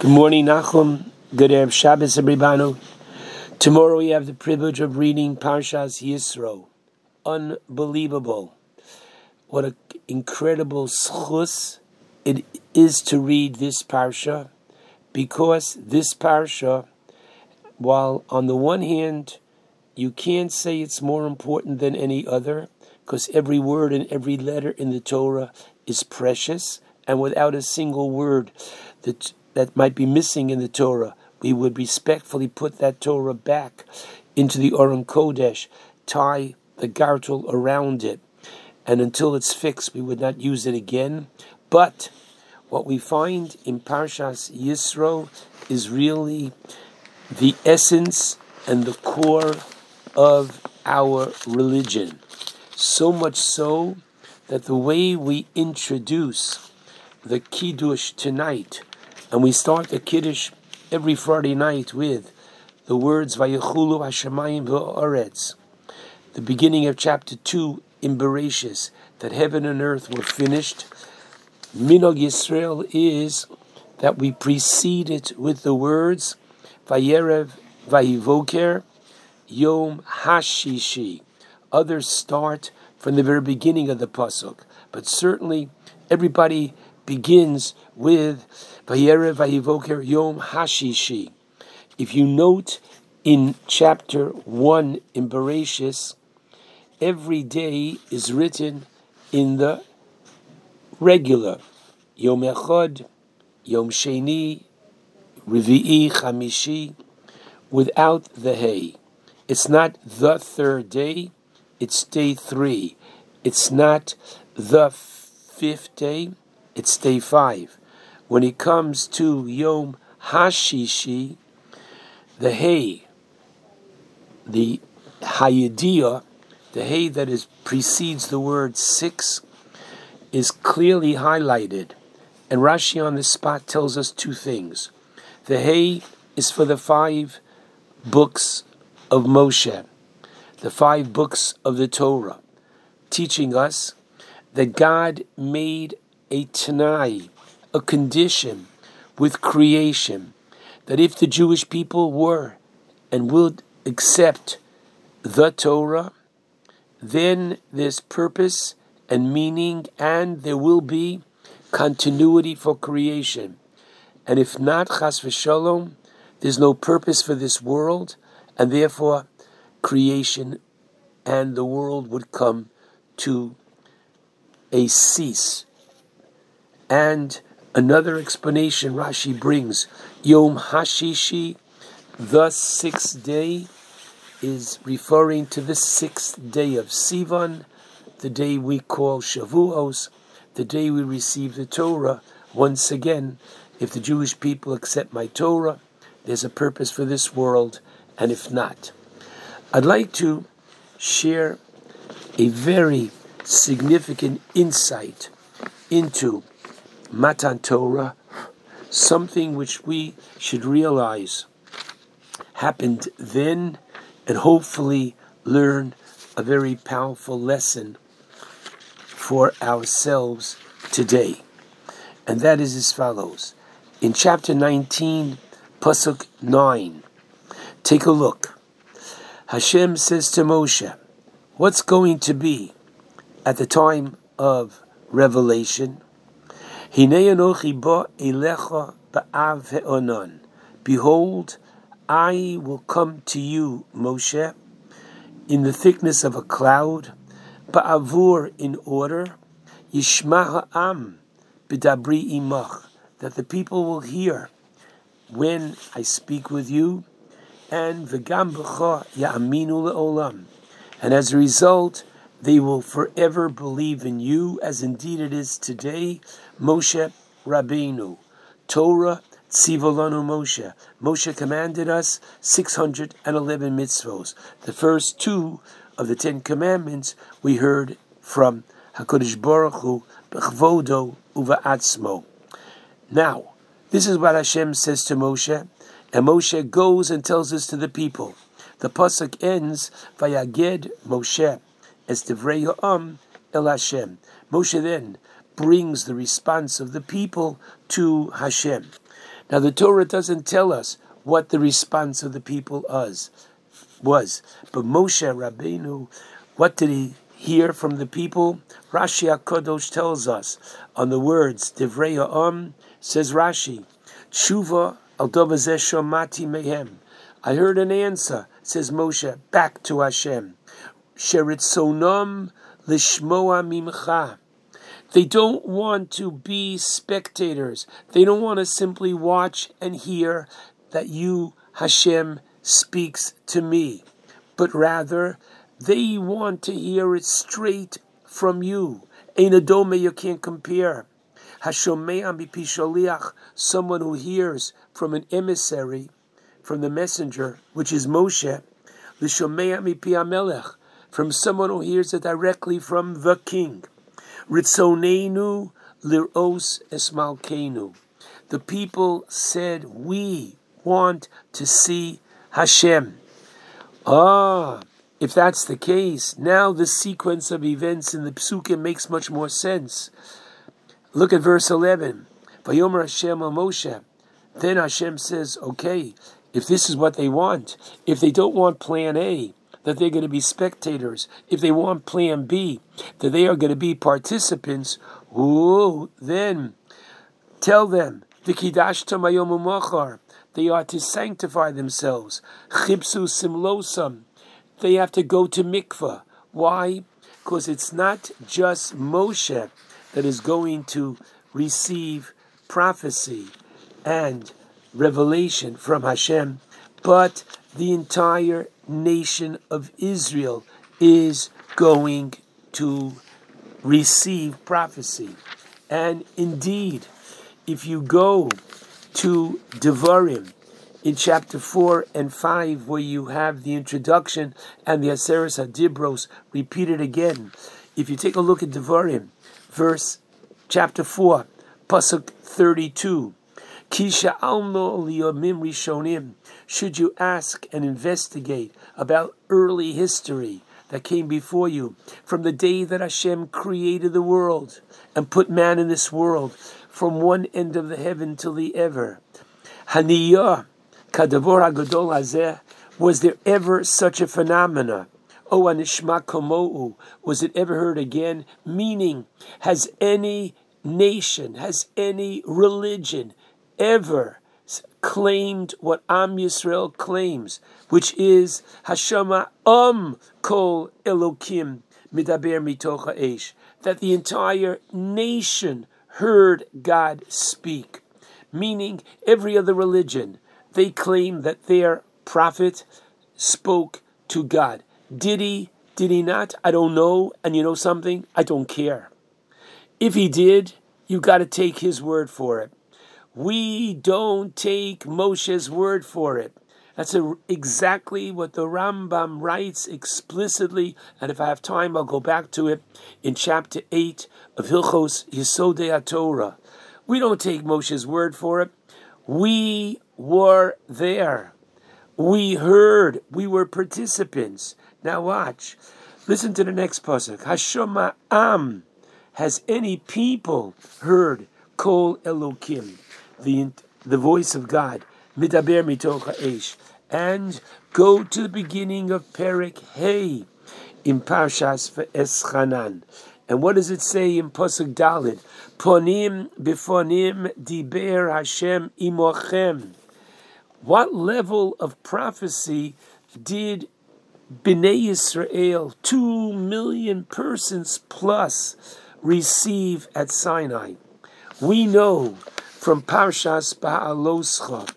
Good morning, Nachum. Good Erev Shabbos, everybody. Tomorrow we have the privilege of reading Parshas Yisro. Unbelievable. What an incredible schus it is to read this Parsha, because this Parsha, while on the one hand, you can't say it's more important than any other, because every word and every letter in the Torah is precious, and without a single word that that might be missing in the Torah, we would respectfully put that Torah back into the Aron Kodesh, tie the gartel around it, and until it's fixed, we would not use it again. But what we find in Parshas Yisro is really the essence and the core of our religion. So much so that the way we introduce the Kiddush tonight and we start the Kiddush every Friday night with the words Vayechulu Hashemayim V'Oretz, the beginning of chapter 2 in Bereshis, that heaven and earth were finished. Minhag Yisrael is that we precede it with the words Vayerev Vayivoker Yom Hashishi. Others start from the very beginning of the pasuk, but certainly everybody begins with Vayerev Vayivoker Yom Hashishi. If you note in chapter 1 in Bereshis, every day is written in the regular Yom Echad, Yom Sheni, Revi'i, Chamishi, without the Hay. It's not the third day, it's day three. It's not the fifth day, it's day five. When it comes to Yom Hashishi, the hay, the Hayediyah, the hay that is precedes the word six, is clearly highlighted. And Rashi on the spot tells us two things. The hay is for the five books of Moshe, the five books of the Torah, teaching us that God made a Tanai, a condition with creation, that if the Jewish people were and would accept the Torah, then there's purpose and meaning, and there will be continuity for creation. And if not, chas v'shalom, there's no purpose for this world, and therefore creation and the world would come to a cease. And another explanation Rashi brings Yom Hashishi, the sixth day, is referring to the sixth day of Sivan, the day we call Shavuos, the day we receive the Torah. Once again, if the Jewish people accept my Torah, there's a purpose for this world, and if not, I'd like to share a very significant insight into Matan Torah, something which we should realize happened then and hopefully learn a very powerful lesson for ourselves today. And that is as follows. In chapter 19, Pasuk 9, take a look. Hashem says to Moshe, What's going to be at the time of revelation? Behold, I will come to you, Moshe, in the thickness of a cloud, ba'avur in order, yishma ha'am b'dabri imach, that the people will hear when I speak with you, and v'gam b'cha ya'aminu le'olam, and as a result, they will forever believe in you, as indeed it is today. Moshe Rabbeinu, Torah Tzivolanu Moshe. Moshe commanded us 611 mitzvos. The first two of the Ten Commandments we heard from Hakadosh Baruch Hu, Bechvodo Uva'atzmo. Now, this is what Hashem says to Moshe, and Moshe goes and tells this to the people. The pasuk ends, Vayaged Moshe as Devrei Ha'am El Hashem. Moshe then brings the response of the people to Hashem. Now the Torah doesn't tell us what the response of the people was, was. But Moshe Rabbeinu, what did he hear from the people? Rashi HaKadosh tells us on the words, Divrei Ha'am, says Rashi, Tshuva al shomati mehem. I heard an answer, says Moshe, back to Hashem. Sheritzonam lishmoa mimcha. They don't want to be spectators. They don't want to simply watch and hear that you, Hashem, speaks to me, but rather they want to hear it straight from you. Ein adome you can't compare. Hashomea someone who hears from an emissary, from the messenger, which is Moshe, l'shomea mipi from someone who hears it directly from the king. Ritzonenu liros esmalkenu. The people said, "We want to see Hashem." Ah, if that's the case, now the sequence of events in the psukim makes much more sense. Look at verse eleven. Vayomer Hashem Moshe. Then Hashem says, "Okay, if this is what they want, if they don't want Plan A, that they're going to be spectators, if they want plan B, that they are going to be participants, ooh, then tell them, they are to sanctify themselves. Chipsu simlosam. They have to go to mikvah. Why? Because it's not just Moshe that is going to receive prophecy and revelation from Hashem, but the entire nation of Israel is going to receive prophecy. And indeed, if you go to Devarim in chapter 4 and 5, where you have the introduction and the Aseres Hadibros repeated again, if you take a look at Devarim, verse chapter 4, Pasuk 32, Kisha alno liyomim rishonim. Should you ask and investigate about early history that came before you, from the day that Hashem created the world and put man in this world, from one end of the heaven till the ever. Haniyah, kadavor hagadol hazeh. Was there ever such a phenomena? O anishma komou. Was it ever heard again? Meaning, has any nation, has any religion ever claimed what Am Yisrael claims, which is Hashama Am Kol Elokim Midaber Mitocha Eish, that the entire nation heard God speak. Meaning, every other religion, they claim that their prophet spoke to God. Did he? Did he not? I don't know. And you know something? I don't care. If he did, you got to take his word for it. We don't take Moshe's word for it. That's a, exactly what the Rambam writes explicitly, and if I have time, I'll go back to it in chapter 8 of Hilchos Yesodei Torah. We don't take Moshe's word for it. We were there. We heard. We were participants. Now watch. Listen to the next pasuk. Hashoma Am. Has any people heard Kol Elokim? The, the voice of God, midaber mitocha eish, and go to the beginning of Perek Hey in Parshas Eschanan. And what does it say in Pasuk Dalet? Ponim bifonim diber Hashem imochem. What level of prophecy did Bnei Yisrael, two million persons plus, receive at Sinai? We know from Parshas Ba'aloscha,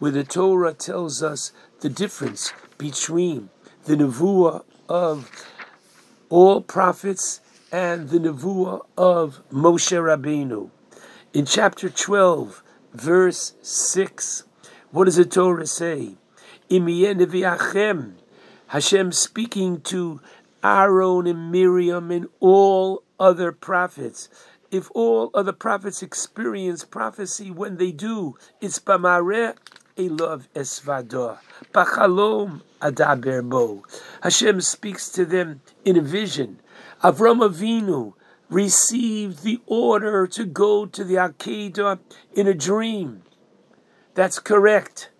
where the Torah tells us the difference between the nevuah of all prophets and the nevuah of Moshe Rabbeinu. In chapter 12, verse 6, what does the Torah say? Hashem speaking to Aaron and Miriam and all other prophets if all other prophets experience prophecy when they do, it's b'mareh elov esvador, b'chalom adaber bo. Hashem speaks to them in a vision. Avram Avinu received the order to go to the Akedah in a dream. That's correct.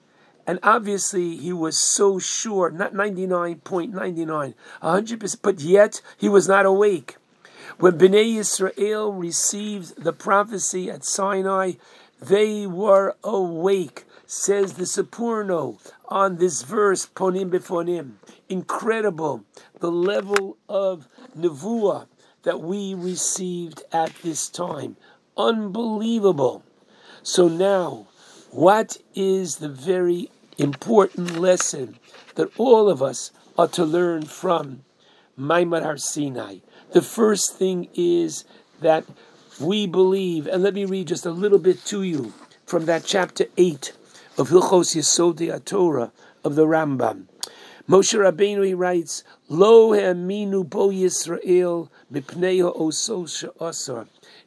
And obviously, he was so sure, not 99.99, 100%, but yet he was not awake. When Bnei Israel received the prophecy at Sinai, they were awake, says the Sforno on this verse, Ponim Befonim. Incredible, the level of Nevuah that we received at this time. Unbelievable. So now, what is the very important lesson that all of us are to learn from Maimar Har Sinai? The first thing is that we believe, and let me read just a little bit to you from that chapter 8 of Hilchos Yesodei Torah of the Rambam. Moshe Rabbeinu he writes, Lo ha'aminu bo Yisrael mipnei ha'osol she'asar.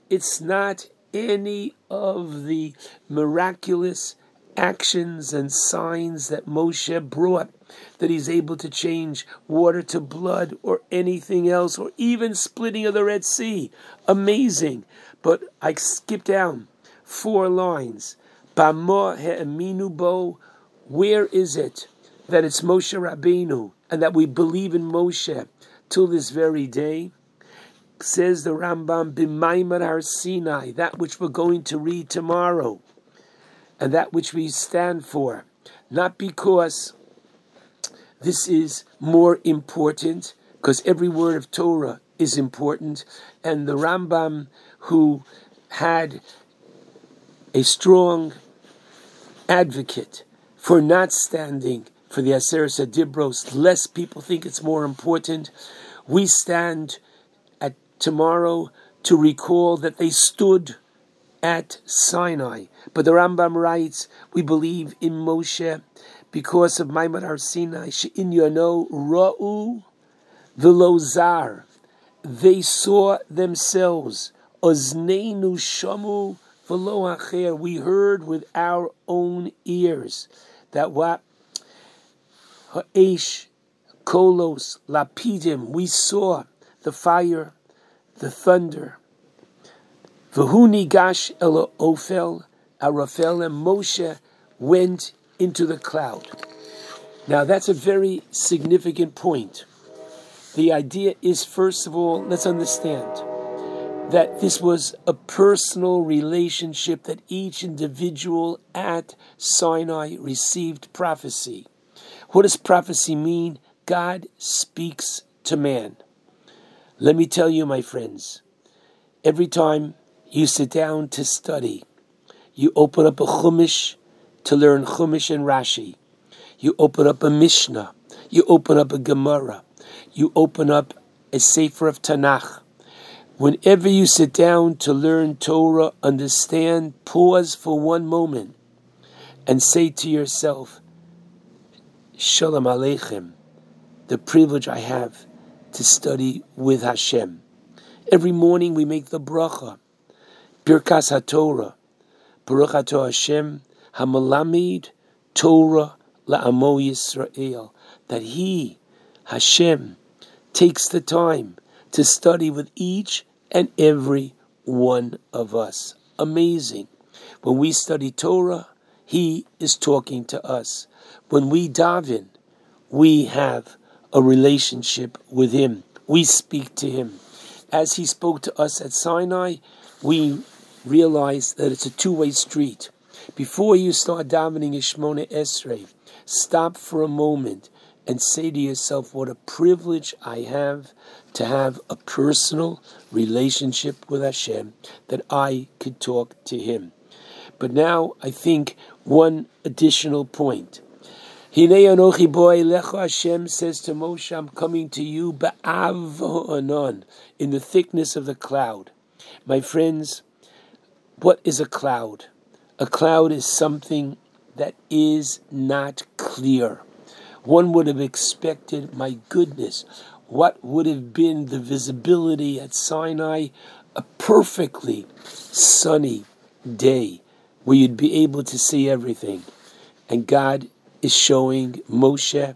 It's not any of the miraculous actions and signs that Moshe brought that he's able to change water to blood or anything else or even splitting of the Red Sea. Amazing. But I skip down four lines. Bama he'eminu bo. Where is it that it's Moshe Rabbeinu and that we believe in Moshe till this very day? Says the Rambam, B'maimar Har Sinai, that which we're going to read tomorrow and that which we stand for, not because this is more important, because every word of Torah is important, and the Rambam, who had a strong advocate for not standing for the Aseret Dibros, less people think it's more important. We stand at tomorrow to recall that they stood at Sinai. But the Rambam writes, we believe in Moshe because of Maimar Har Sinai, She'in Yono Ra'u Velozar. They saw themselves. Ozneinu Shamu Velo Acher. We heard with our own ears that what Ha'esh Kolos Lapidim. We saw the fire, the thunder, V'huni gash ofel arafel and Moshe went into the cloud. Now that's a very significant point. The idea is, first of all, let's understand that this was a personal relationship that each individual at Sinai received prophecy. What does prophecy mean? God speaks to man. Let me tell you, my friends, every time you sit down to study. You open up a Chumash to learn Chumash and Rashi. You open up a Mishnah. You open up a Gemara. You open up a Sefer of Tanakh. Whenever you sit down to learn Torah, understand, pause for one moment and say to yourself, Shalom Aleichem, the privilege I have to study with Hashem. Every morning we make the bracha. Birkas HaTorah, Baruch Ato Hashem, Hamalamid Torah La'amo Yisrael, that He, Hashem, takes the time to study with each and every one of us. Amazing. When we study Torah, He is talking to us. When we daven, we have a relationship with Him. We speak to Him. As He spoke to us at Sinai, we realize that it's a two-way street. Before you start davening Ishmona Esrei, stop for a moment and say to yourself, what a privilege I have to have a personal relationship with Hashem, that I could talk to Him. But now I think one additional point. Hinei Anochi boy Lecha Hashem says to Moshe, I'm coming to you ba'av anon, in the thickness of the cloud. My friends, what is a cloud? A cloud is something that is not clear. One would have expected, my goodness, what would have been the visibility at Sinai? A perfectly sunny day where you'd be able to see everything. And God is showing Moshe,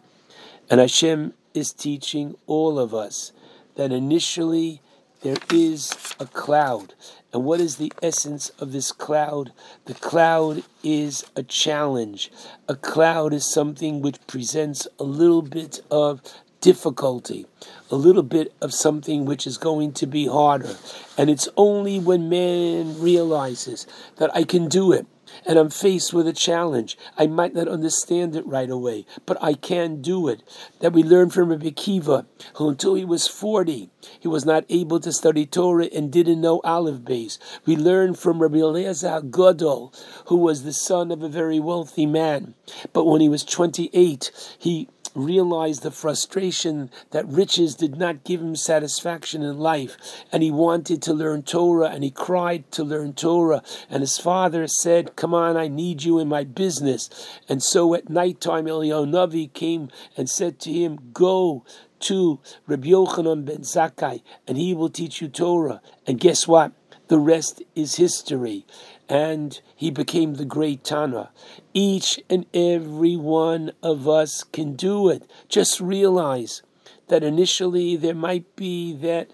and Hashem is teaching all of us that initially there is a cloud. And what is the essence of this cloud? The cloud is a challenge. A cloud is something which presents a little bit of difficulty, a little bit of something which is going to be harder. And it's only when man realizes that I can do it, and I'm faced with a challenge. I might not understand it right away, but I can do it. That we learn from Rabbi Kiva, who until he was 40, he was not able to study Torah and didn't know Aleph Beis. We learn from Rabbi Eliezer Gadol, who was the son of a very wealthy man. But when he was 28, he realized the frustration that riches did not give him satisfaction in life, and he wanted to learn Torah, and he cried to learn Torah. And his father said, Come on, I need you in my business. And so at night time, Navi came and said to him, Go to Rabbi Yochanan ben Zakkai, and he will teach you Torah. And guess what? The rest is history and he became the great Tana. Each and every one of us can do it. Just realize that initially there might be that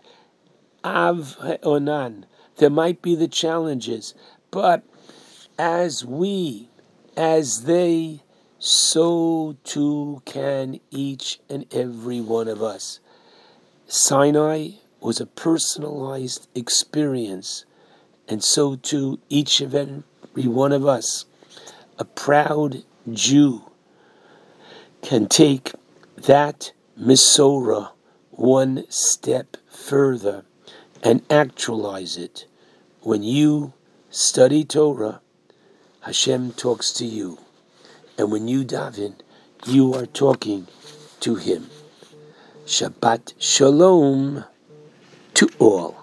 av onan, there might be the challenges, but as we, as they, so too can each and every one of us. Sinai was a personalized experience and so too each of every one of us, a proud Jew, can take that Misora one step further and actualize it. When you study Torah, Hashem talks to you. And when you daven, you are talking to Him. Shabbat Shalom to all.